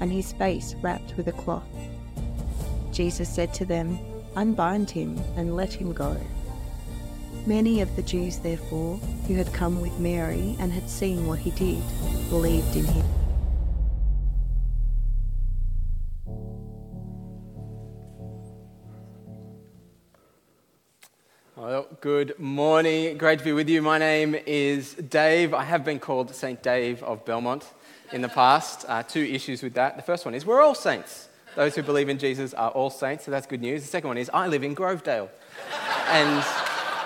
and his face wrapped with a cloth. Jesus said to them, Unbind him and let him go. Many of the Jews, therefore, who had come with Mary and had seen what he did, believed in him. Well, good morning. Great to be with you. My name is Dave. I have been called St. Dave of Belmont in the past. Uh, two issues with that. The first one is we're all saints. Those who believe in Jesus are all saints, so that's good news. The second one is I live in Grovedale. and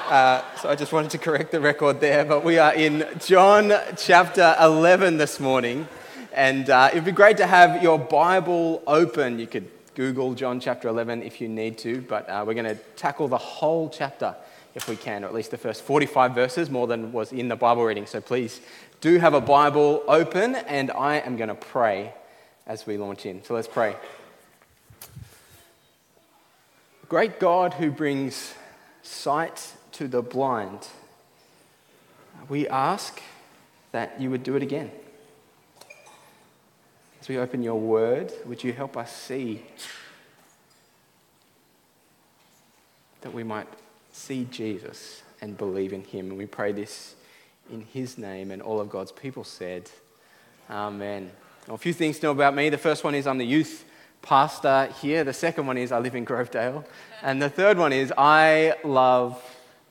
uh, so I just wanted to correct the record there, but we are in John chapter 11 this morning. And uh, it'd be great to have your Bible open. You could Google John chapter 11 if you need to, but uh, we're going to tackle the whole chapter if we can, or at least the first 45 verses, more than was in the Bible reading. So please do have a Bible open, and I am going to pray as we launch in. So let's pray. Great God who brings sight to the blind, we ask that you would do it again. As we open your word, would you help us see that we might see Jesus and believe in him? And we pray this in his name. And all of God's people said, Amen. Well, a few things to know about me. The first one is I'm the youth pastor here. The second one is I live in Grovedale. And the third one is I love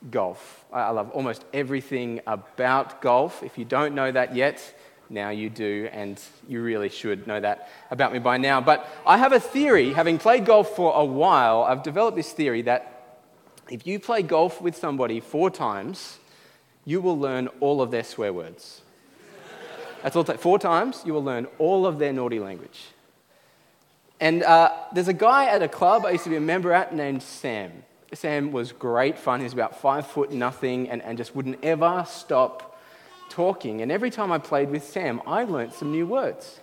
golf. I love almost everything about golf. If you don't know that yet, now you do, and you really should know that about me by now. But I have a theory, having played golf for a while, I've developed this theory that if you play golf with somebody four times, you will learn all of their swear words. That's all. Four times, you will learn all of their naughty language. And uh, there's a guy at a club I used to be a member at named Sam. Sam was great fun. He was about five foot nothing and, and just wouldn't ever stop talking. And every time I played with Sam, I learnt some new words.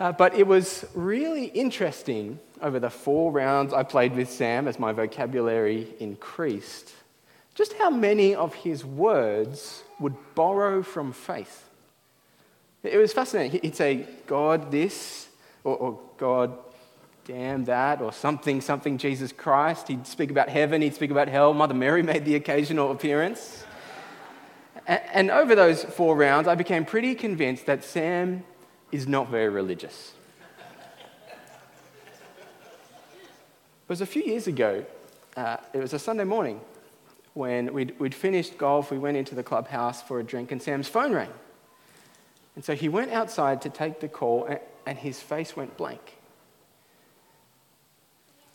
Uh, but it was really interesting over the four rounds I played with Sam as my vocabulary increased, just how many of his words would borrow from faith. It was fascinating. He'd say, God, this, or, or God, damn that, or something, something, Jesus Christ. He'd speak about heaven, he'd speak about hell. Mother Mary made the occasional appearance. And over those four rounds, I became pretty convinced that Sam is not very religious. It was a few years ago, uh, it was a Sunday morning, when we'd, we'd finished golf, we went into the clubhouse for a drink, and Sam's phone rang. And so he went outside to take the call, and, and his face went blank.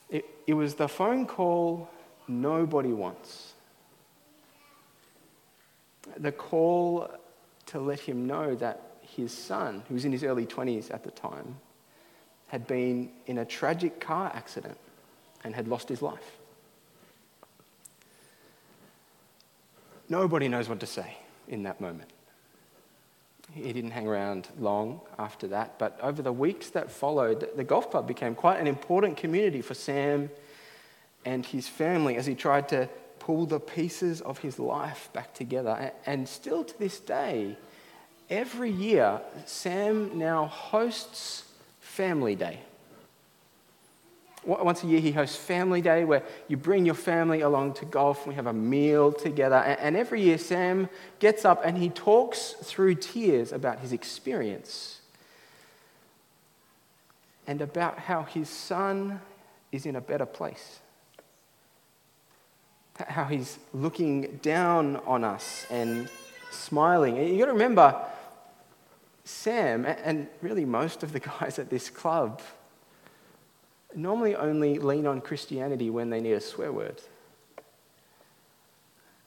It, it was the phone call nobody wants the call to let him know that his son, who was in his early 20s at the time, had been in a tragic car accident and had lost his life. Nobody knows what to say in that moment. He didn't hang around long after that, but over the weeks that followed, the golf club became quite an important community for Sam and his family as he tried to pull the pieces of his life back together. And still to this day, every year, Sam now hosts Family Day. Once a year, he hosts Family Day, where you bring your family along to golf. We have a meal together. And every year, Sam gets up and he talks through tears about his experience and about how his son is in a better place. How he's looking down on us and smiling. You've got to remember, Sam, and really most of the guys at this club, normally only lean on Christianity when they need a swear word.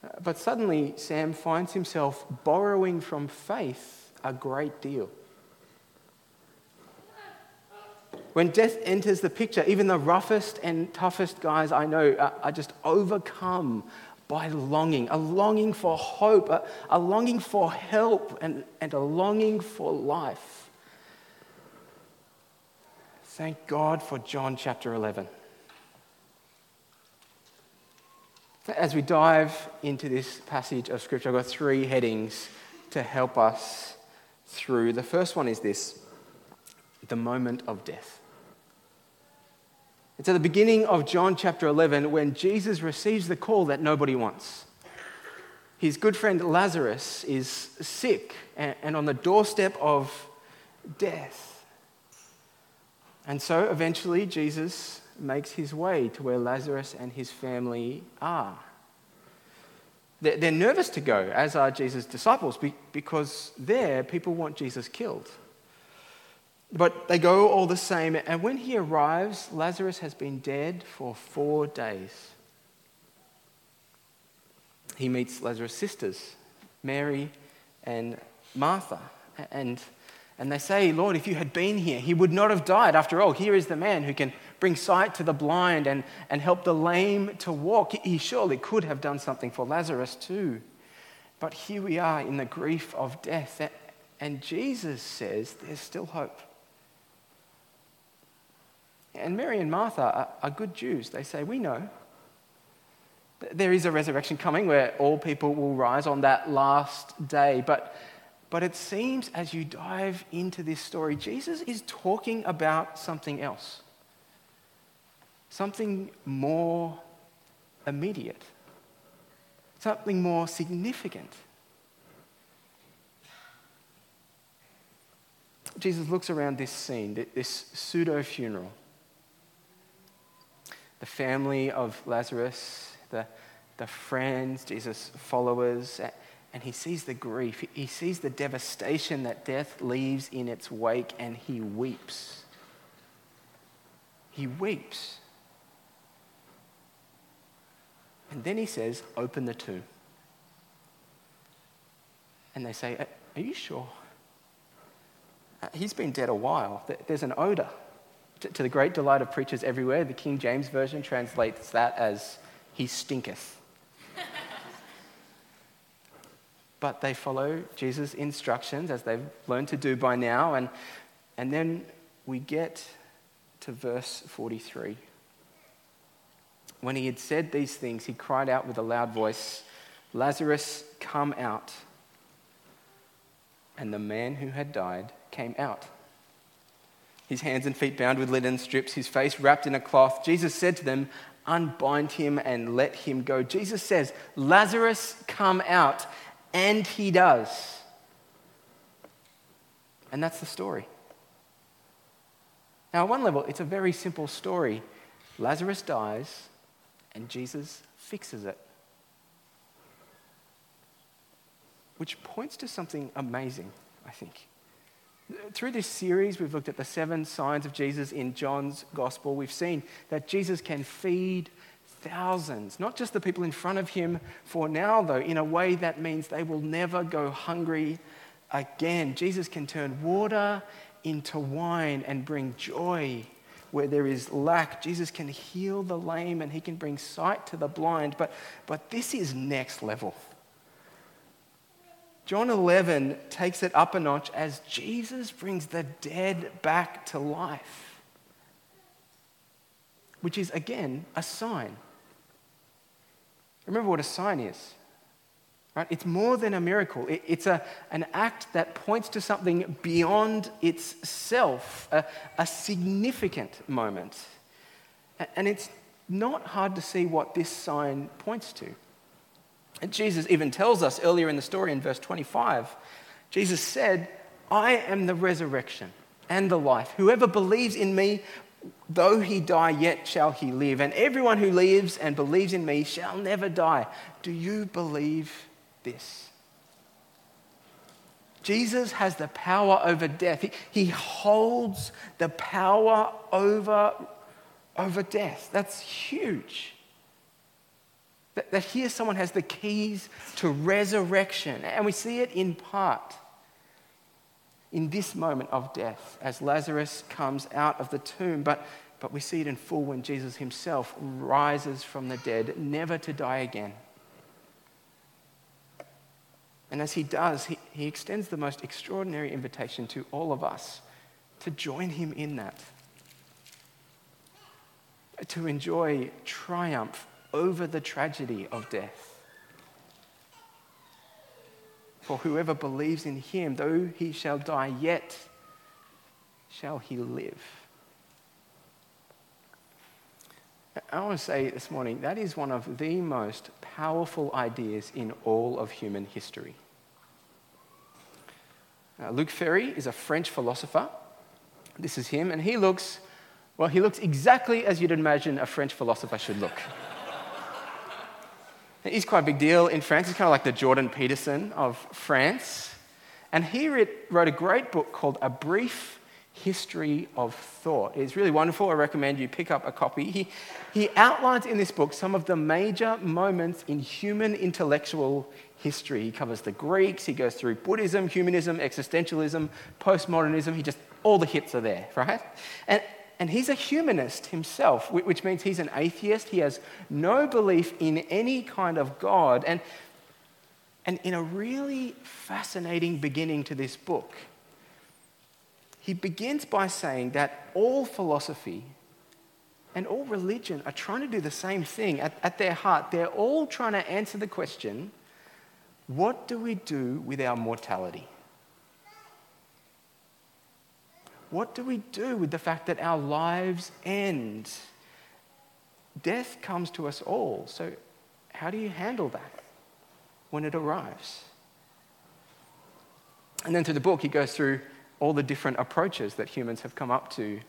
Uh, but suddenly, Sam finds himself borrowing from faith a great deal. When death enters the picture, even the roughest and toughest guys I know are just overcome by longing a longing for hope, a, a longing for help, and, and a longing for life. Thank God for John chapter 11. As we dive into this passage of Scripture, I've got three headings to help us through. The first one is this the moment of death. It's at the beginning of John chapter 11 when Jesus receives the call that nobody wants. His good friend Lazarus is sick and on the doorstep of death. And so eventually, Jesus makes his way to where Lazarus and his family are. They're nervous to go, as are Jesus' disciples, because there people want Jesus killed. But they go all the same, and when he arrives, Lazarus has been dead for four days. He meets Lazarus' sisters, Mary and Martha, and and they say, Lord, if you had been here, he would not have died. After all, here is the man who can bring sight to the blind and, and help the lame to walk. He surely could have done something for Lazarus too. But here we are in the grief of death. And Jesus says there's still hope. And Mary and Martha are, are good Jews. They say, We know. There is a resurrection coming where all people will rise on that last day. But but it seems as you dive into this story, Jesus is talking about something else, something more immediate, something more significant. Jesus looks around this scene, this pseudo funeral. The family of Lazarus, the, the friends, Jesus' followers, and he sees the grief, he sees the devastation that death leaves in its wake, and he weeps. He weeps. And then he says, Open the tomb. And they say, Are you sure? Uh, he's been dead a while. There's an odor. To the great delight of preachers everywhere, the King James Version translates that as, He stinketh but they follow Jesus' instructions as they've learned to do by now. And, and then we get to verse 43. When he had said these things, he cried out with a loud voice, Lazarus, come out. And the man who had died came out. His hands and feet bound with linen strips, his face wrapped in a cloth. Jesus said to them, Unbind him and let him go. Jesus says, Lazarus, come out. And he does. And that's the story. Now, at one level, it's a very simple story. Lazarus dies, and Jesus fixes it. Which points to something amazing, I think. Through this series, we've looked at the seven signs of Jesus in John's gospel. We've seen that Jesus can feed thousands, not just the people in front of him for now, though, in a way that means they will never go hungry again. Jesus can turn water into wine and bring joy where there is lack. Jesus can heal the lame and he can bring sight to the blind. But, but this is next level. John 11 takes it up a notch as Jesus brings the dead back to life, which is, again, a sign. Remember what a sign is. Right? It's more than a miracle. It, it's a, an act that points to something beyond itself, a, a significant moment. And it's not hard to see what this sign points to. And Jesus even tells us earlier in the story in verse 25 Jesus said, I am the resurrection and the life. Whoever believes in me, though he die, yet shall he live. And everyone who lives and believes in me shall never die. Do you believe this. Jesus has the power over death. He, he holds the power over, over death. That's huge. That, that here someone has the keys to resurrection. And we see it in part in this moment of death as Lazarus comes out of the tomb. But, but we see it in full when Jesus himself rises from the dead, never to die again. And as he does, he, he extends the most extraordinary invitation to all of us to join him in that, to enjoy triumph over the tragedy of death. For whoever believes in him, though he shall die, yet shall he live. I want to say this morning that is one of the most powerful ideas in all of human history. Uh, Luc Ferry is a French philosopher. This is him, and he looks, well, he looks exactly as you'd imagine a French philosopher should look. He's quite a big deal in France. He's kind of like the Jordan Peterson of France. And he wrote a great book called A Brief history of thought. It's really wonderful. I recommend you pick up a copy. He, he outlines in this book some of the major moments in human intellectual history. He covers the Greeks, he goes through Buddhism, humanism, existentialism, postmodernism. He just, all the hits are there, right? And, and he's a humanist himself, which means he's an atheist. He has no belief in any kind of God. And, and in a really fascinating beginning to this book, he begins by saying that all philosophy and all religion are trying to do the same thing at, at their heart. They're all trying to answer the question what do we do with our mortality? What do we do with the fact that our lives end? Death comes to us all. So, how do you handle that when it arrives? And then through the book, he goes through all the different approaches that humans have come up to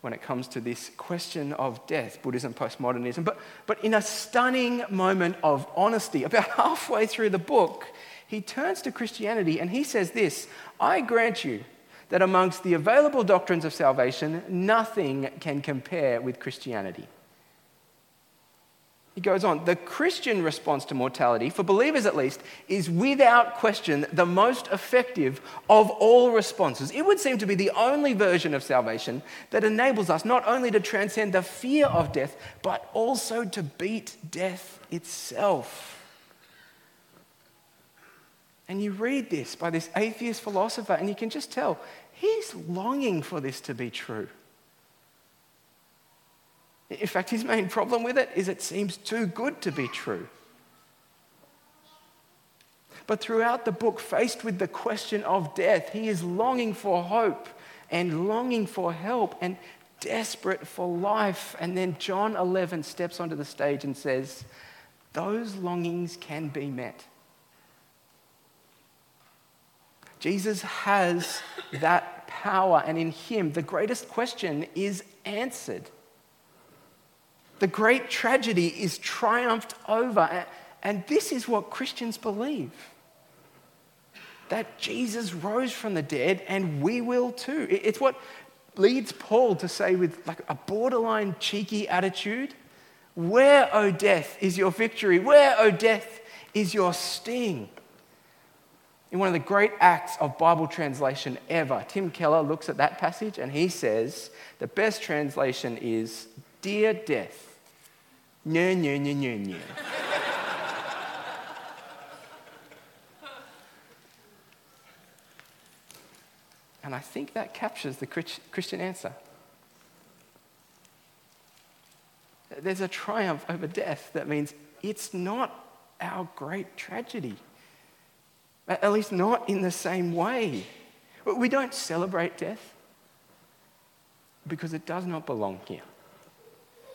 when it comes to this question of death, Buddhism, postmodernism. But, but in a stunning moment of honesty, about halfway through the book, he turns to Christianity and he says this I grant you that amongst the available doctrines of salvation, nothing can compare with Christianity. He goes on, the Christian response to mortality, for believers at least, is without question the most effective of all responses. It would seem to be the only version of salvation that enables us not only to transcend the fear of death, but also to beat death itself. And you read this by this atheist philosopher, and you can just tell he's longing for this to be true. In fact, his main problem with it is it seems too good to be true. But throughout the book, faced with the question of death, he is longing for hope and longing for help and desperate for life. And then John 11 steps onto the stage and says, Those longings can be met. Jesus has that power, and in him, the greatest question is answered. The great tragedy is triumphed over. And this is what Christians believe that Jesus rose from the dead and we will too. It's what leads Paul to say with like a borderline cheeky attitude Where, O death, is your victory? Where, O death, is your sting? In one of the great acts of Bible translation ever. Tim Keller looks at that passage and he says the best translation is Dear death. Nya, nya, nya, nya, nya. and I think that captures the Christian answer. There's a triumph over death that means it's not our great tragedy. At least not in the same way. We don't celebrate death because it does not belong here.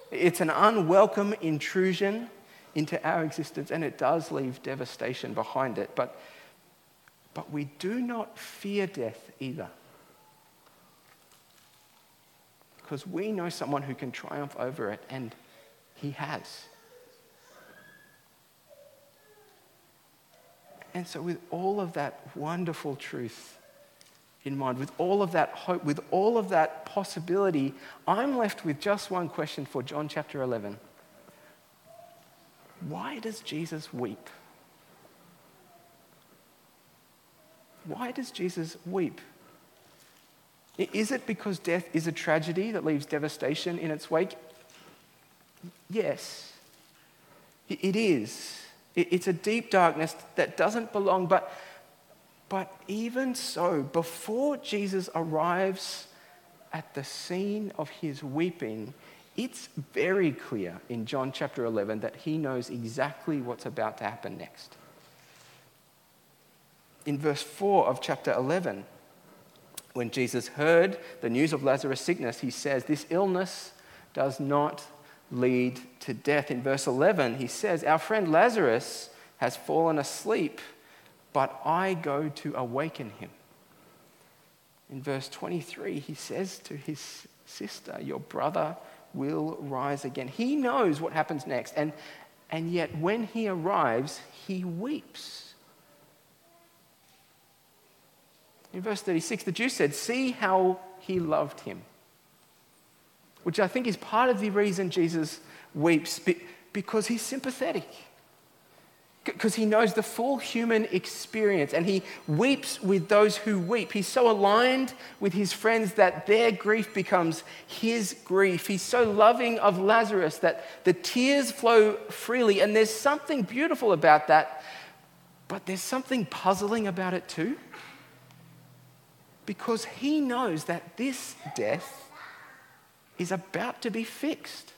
It's an unwelcome intrusion into our existence and it does leave devastation behind it. But, but we do not fear death either. Because we know someone who can triumph over it and he has. And so, with all of that wonderful truth in mind, with all of that hope, with all of that possibility, I'm left with just one question for John chapter 11. Why does Jesus weep? Why does Jesus weep? Is it because death is a tragedy that leaves devastation in its wake? Yes, it is. It's a deep darkness that doesn't belong, but, but even so, before Jesus arrives at the scene of his weeping, it's very clear in John chapter 11 that he knows exactly what's about to happen next. In verse 4 of chapter 11, when Jesus heard the news of Lazarus' sickness, he says, This illness does not lead to death. In verse 11, he says, Our friend Lazarus has fallen asleep, but I go to awaken him. In verse 23, he says to his sister, Your brother will rise again. He knows what happens next, and, and yet when he arrives, he weeps. In verse 36, the Jews said, See how he loved him which I think is part of the reason Jesus weeps, because he's sympathetic. Because he knows the full human experience and he weeps with those who weep. He's so aligned with his friends that their grief becomes his grief. He's so loving of Lazarus that the tears flow freely. And there's something beautiful about that, but there's something puzzling about it too. Because he knows that this death is about to be fixed.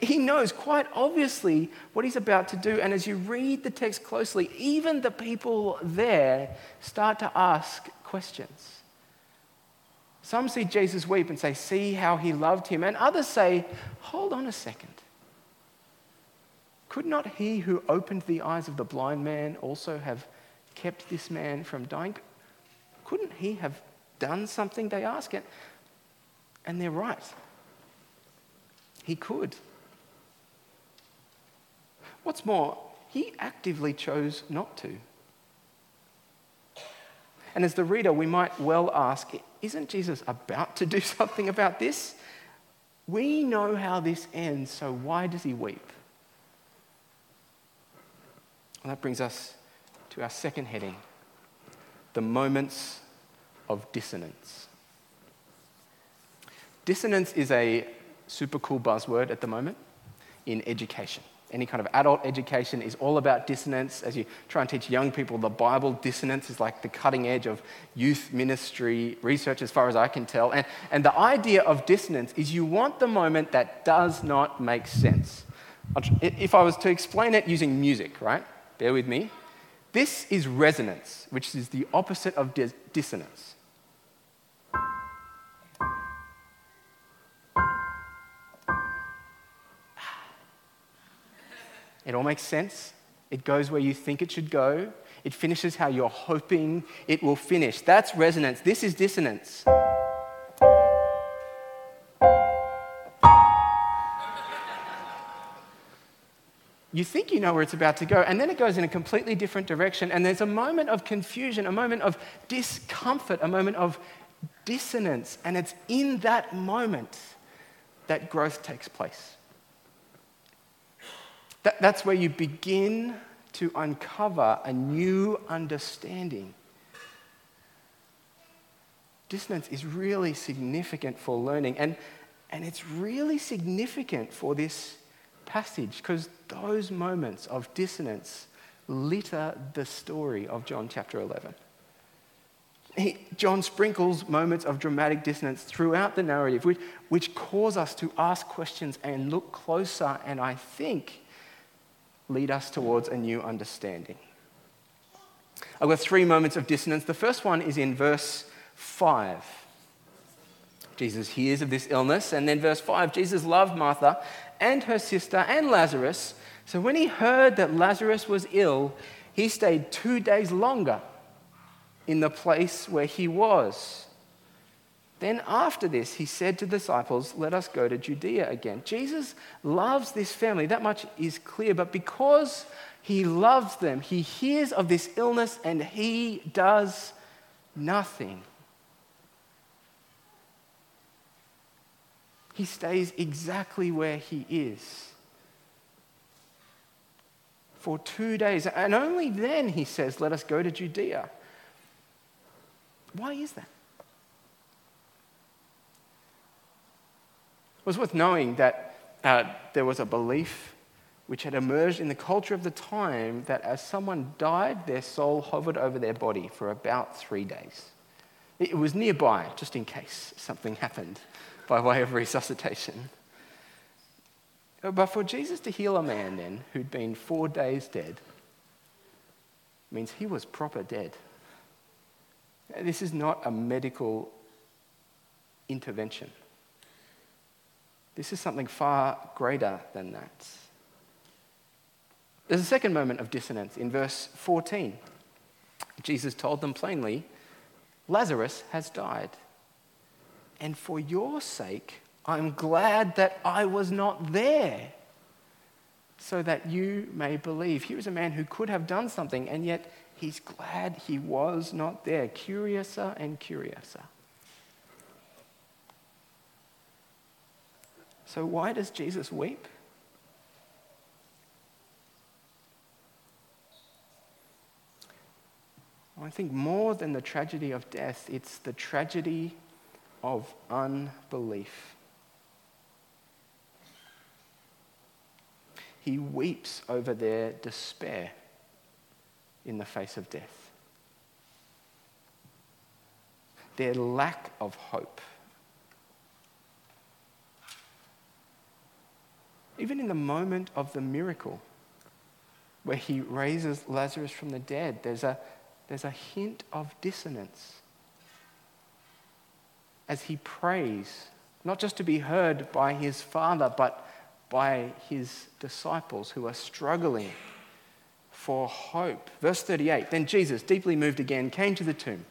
He knows quite obviously what he's about to do. And as you read the text closely, even the people there start to ask questions. Some see Jesus weep and say, See how he loved him. And others say, Hold on a second. Could not he who opened the eyes of the blind man also have kept this man from dying? Couldn't he have done something, they ask it. And they're right. He could. What's more, he actively chose not to. And as the reader, we might well ask isn't Jesus about to do something about this? We know how this ends, so why does he weep? And that brings us to our second heading the moments of dissonance. Dissonance is a super cool buzzword at the moment in education. Any kind of adult education is all about dissonance. As you try and teach young people the Bible, dissonance is like the cutting edge of youth ministry research, as far as I can tell. And, and the idea of dissonance is you want the moment that does not make sense. If I was to explain it using music, right? Bear with me. This is resonance, which is the opposite of dis- dissonance. It all makes sense. It goes where you think it should go. It finishes how you're hoping it will finish. That's resonance. This is dissonance. You think you know where it's about to go, and then it goes in a completely different direction, and there's a moment of confusion, a moment of discomfort, a moment of dissonance, and it's in that moment that growth takes place. That, that's where you begin to uncover a new understanding. Dissonance is really significant for learning, and, and it's really significant for this passage because those moments of dissonance litter the story of John chapter 11. He, John sprinkles moments of dramatic dissonance throughout the narrative, which, which cause us to ask questions and look closer, and I think lead us towards a new understanding. I've got three moments of dissonance. The first one is in verse 5. Jesus hears of this illness, and then verse 5 Jesus loved Martha and her sister and Lazarus. So when he heard that Lazarus was ill, he stayed two days longer in the place where he was. Then, after this, he said to the disciples, Let us go to Judea again. Jesus loves this family, that much is clear, but because he loves them, he hears of this illness and he does nothing. He stays exactly where he is for two days. And only then, he says, Let us go to Judea. Why is that? Was worth knowing that uh, there was a belief which had emerged in the culture of the time that as someone died, their soul hovered over their body for about three days. It was nearby, just in case something happened by way of resuscitation. But for Jesus to heal a man then who'd been four days dead means he was proper dead. This is not a medical intervention. This is something far greater than that. There's a second moment of dissonance in verse 14. Jesus told them plainly, Lazarus has died. And for your sake, I'm glad that I was not there, so that you may believe. Here is a man who could have done something, and yet he's glad he was not there. Curiouser and curiouser. So, why does Jesus weep? I think more than the tragedy of death, it's the tragedy of unbelief. He weeps over their despair in the face of death, their lack of hope. Even in the moment of the miracle, where he raises Lazarus from the dead, there's a, there's a hint of dissonance as he prays, not just to be heard by his Father, but by his disciples who are struggling for hope. Verse 38 Then Jesus, deeply moved again, came to the tomb.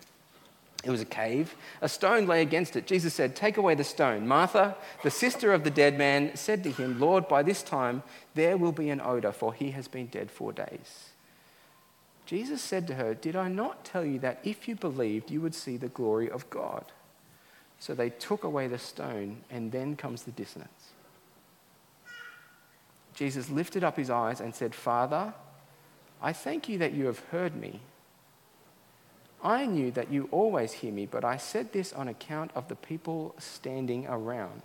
It was a cave. A stone lay against it. Jesus said, Take away the stone. Martha, the sister of the dead man, said to him, Lord, by this time there will be an odor, for he has been dead four days. Jesus said to her, Did I not tell you that if you believed, you would see the glory of God? So they took away the stone, and then comes the dissonance. Jesus lifted up his eyes and said, Father, I thank you that you have heard me. I knew that you always hear me, but I said this on account of the people standing around,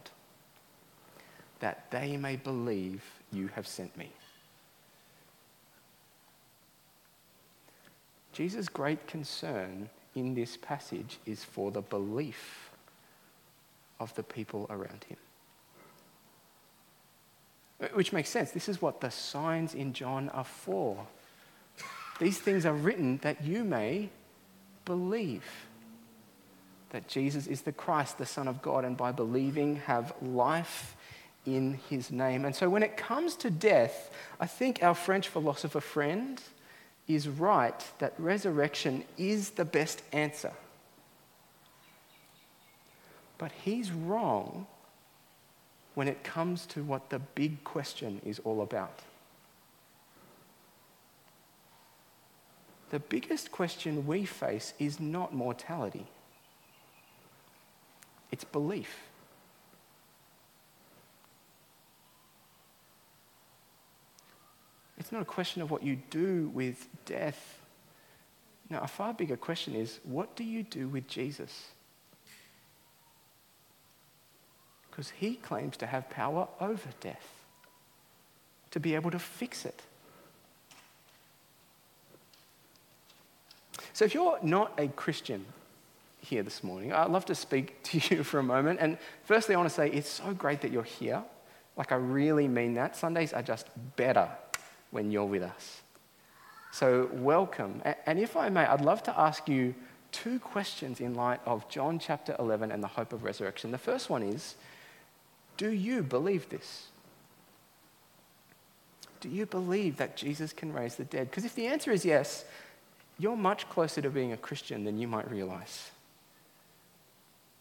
that they may believe you have sent me. Jesus' great concern in this passage is for the belief of the people around him. Which makes sense. This is what the signs in John are for. These things are written that you may believe that Jesus is the Christ, the Son of God, and by believing have life in his name. And so when it comes to death, I think our French philosopher friend is right that resurrection is the best answer. But he's wrong when it comes to what the big question is all about. The biggest question we face is not mortality, it's belief. It's not a question of what you do with death. Now, a far bigger question is what do you do with Jesus? Because he claims to have power over death, to be able to fix it. So, if you're not a Christian here this morning, I'd love to speak to you for a moment. And firstly, I want to say it's so great that you're here. Like, I really mean that. Sundays are just better when you're with us. So, welcome. And if I may, I'd love to ask you two questions in light of John chapter 11 and the hope of resurrection. The first one is Do you believe this? Do you believe that Jesus can raise the dead? Because if the answer is yes, you're much closer to being a Christian than you might realize.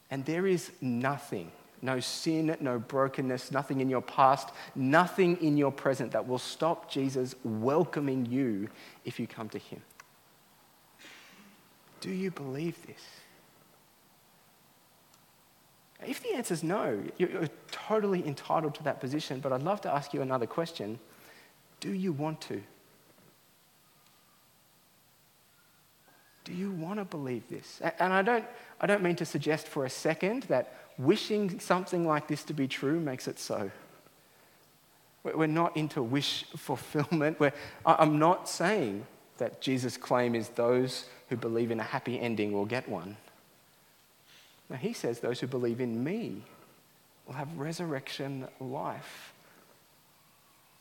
And there is nothing no sin, no brokenness, nothing in your past, nothing in your present that will stop Jesus welcoming you if you come to Him. Do you believe this? If the answer is no, you're totally entitled to that position, but I'd love to ask you another question. Do you want to? Do you want to believe this? And I don't, I don't mean to suggest for a second that wishing something like this to be true makes it so. We're not into wish fulfillment. We're, I'm not saying that Jesus' claim is those who believe in a happy ending will get one. Now, he says those who believe in me will have resurrection life.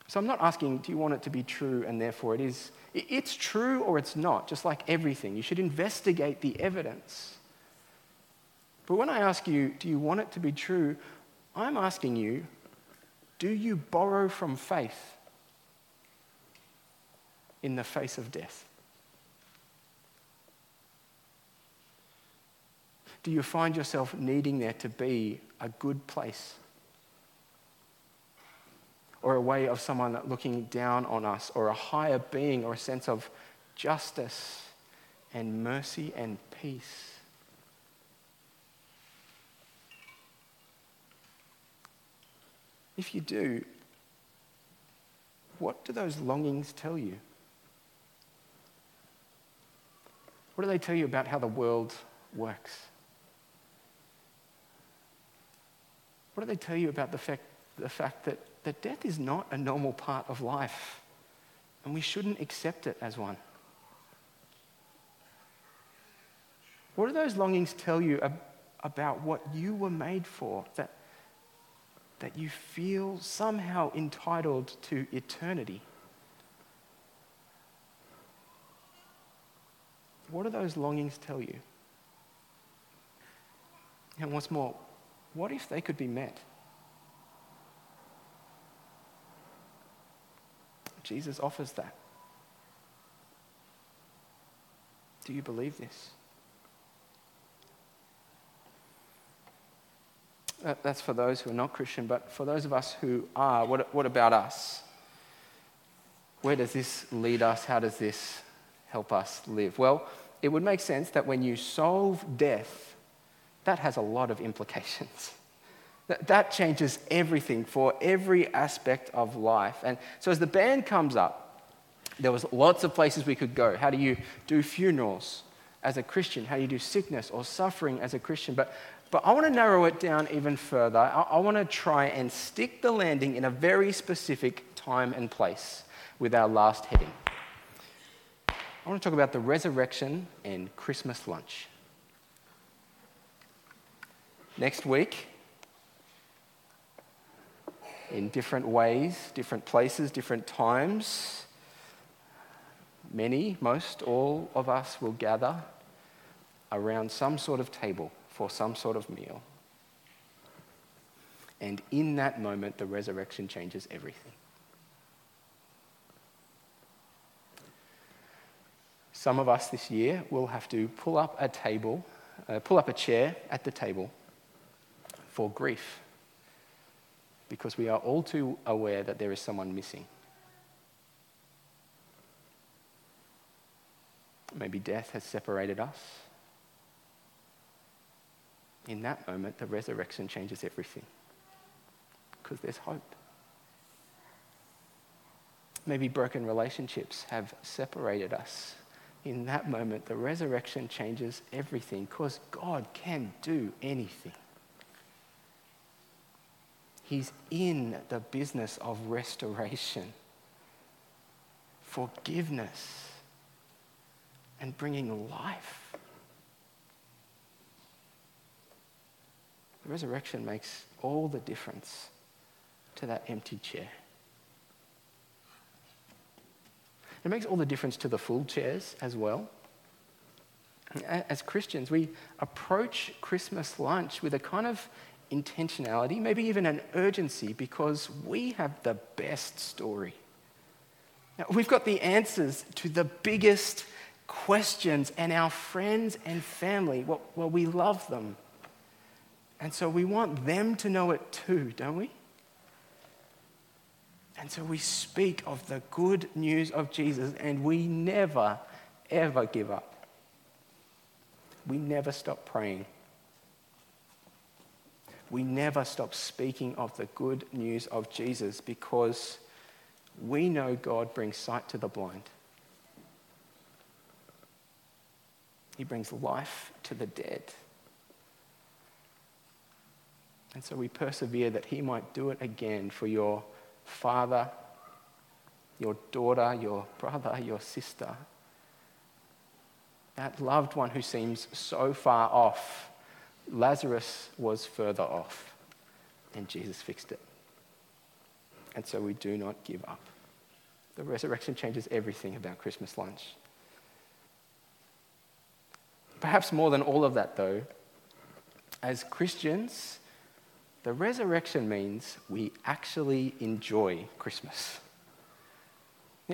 So I'm not asking, do you want it to be true and therefore it is? It's true or it's not, just like everything. You should investigate the evidence. But when I ask you, do you want it to be true? I'm asking you, do you borrow from faith in the face of death? Do you find yourself needing there to be a good place? Or a way of someone looking down on us, or a higher being, or a sense of justice and mercy and peace? If you do, what do those longings tell you? What do they tell you about how the world works? What do they tell you about the fact, the fact that, that death is not a normal part of life and we shouldn't accept it as one? What do those longings tell you ab- about what you were made for? That, that you feel somehow entitled to eternity. What do those longings tell you? And what's more, what if they could be met? Jesus offers that. Do you believe this? that's for those who are not Christian, but for those of us who are, what, what about us? Where does this lead us? How does this help us live? Well, it would make sense that when you solve death, that has a lot of implications. That, that changes everything for every aspect of life. And so as the band comes up, there was lots of places we could go. How do you do funerals as a Christian? How do you do sickness or suffering as a Christian? But but I want to narrow it down even further. I, I want to try and stick the landing in a very specific time and place with our last heading. I want to talk about the resurrection and Christmas lunch. Next week, in different ways, different places, different times, many, most, all of us will gather around some sort of table for some sort of meal. And in that moment, the resurrection changes everything. Some of us this year will have to pull up a table, uh, pull up a chair at the table for grief because we are all too aware that there is someone missing. Maybe death has separated us in that moment, the resurrection changes everything because there's hope. Maybe broken relationships have separated us. In that moment, the resurrection changes everything because God can do anything. He's in the business of restoration, forgiveness, and bringing life. The resurrection makes all the difference to that empty chair. It makes all the difference to the full chairs as well. As Christians, we approach Christmas lunch with a kind of intentionality, maybe even an urgency, because we have the best story. Now, we've got the answers to the biggest questions, and our friends and family, well, well, we love them. And so we want them to know it too, don't we? And so we speak of the good news of Jesus, and we never, ever give up. We never stop praying we never stop speaking of the good news of Jesus because we know God brings sight to the blind. He brings life to the dead. And so we persevere that He might do it again for your father, your daughter, your brother, your sister. That loved one who seems so far off Lazarus was further off, and Jesus fixed it. And so we do not give up. The resurrection changes everything about Christmas lunch. Perhaps more than all of that, though, as Christians, the resurrection means we actually enjoy Christmas.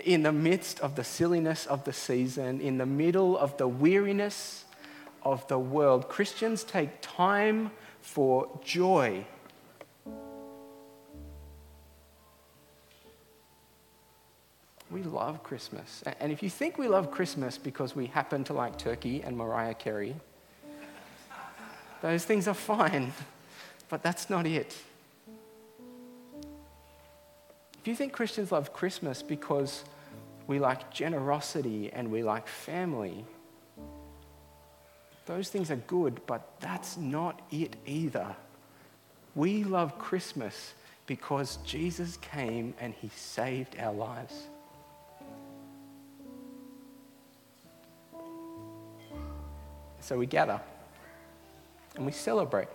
In the midst of the silliness of the season, in the middle of the weariness of the world, Christians take time for joy. We love Christmas. And if you think we love Christmas because we happen to like turkey and Mariah Carey, those things are fine, but that's not it. If you think Christians love Christmas because we like generosity and we like family, those things are good, but that's not it either. We love Christmas because Jesus came and he saved our lives. So we gather and we celebrate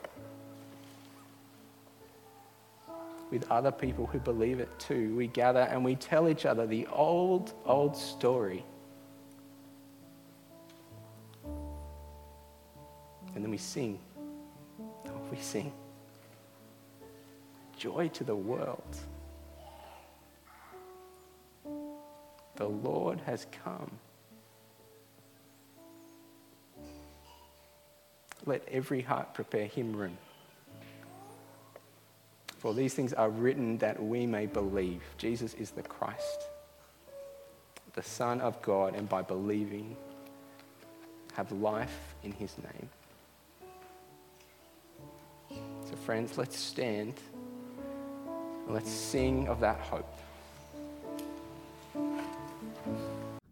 with other people who believe it too. We gather and we tell each other the old, old story we sing. Oh, we sing. Joy to the world. The Lord has come. Let every heart prepare him room. For these things are written that we may believe Jesus is the Christ, the Son of God, and by believing have life in his name. So, friends, let's stand and let's sing of that hope.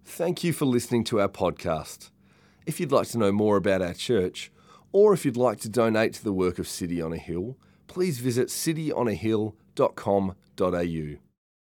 Thank you for listening to our podcast. If you'd like to know more about our church, or if you'd like to donate to the work of City on a Hill, please visit cityonahill.com.au.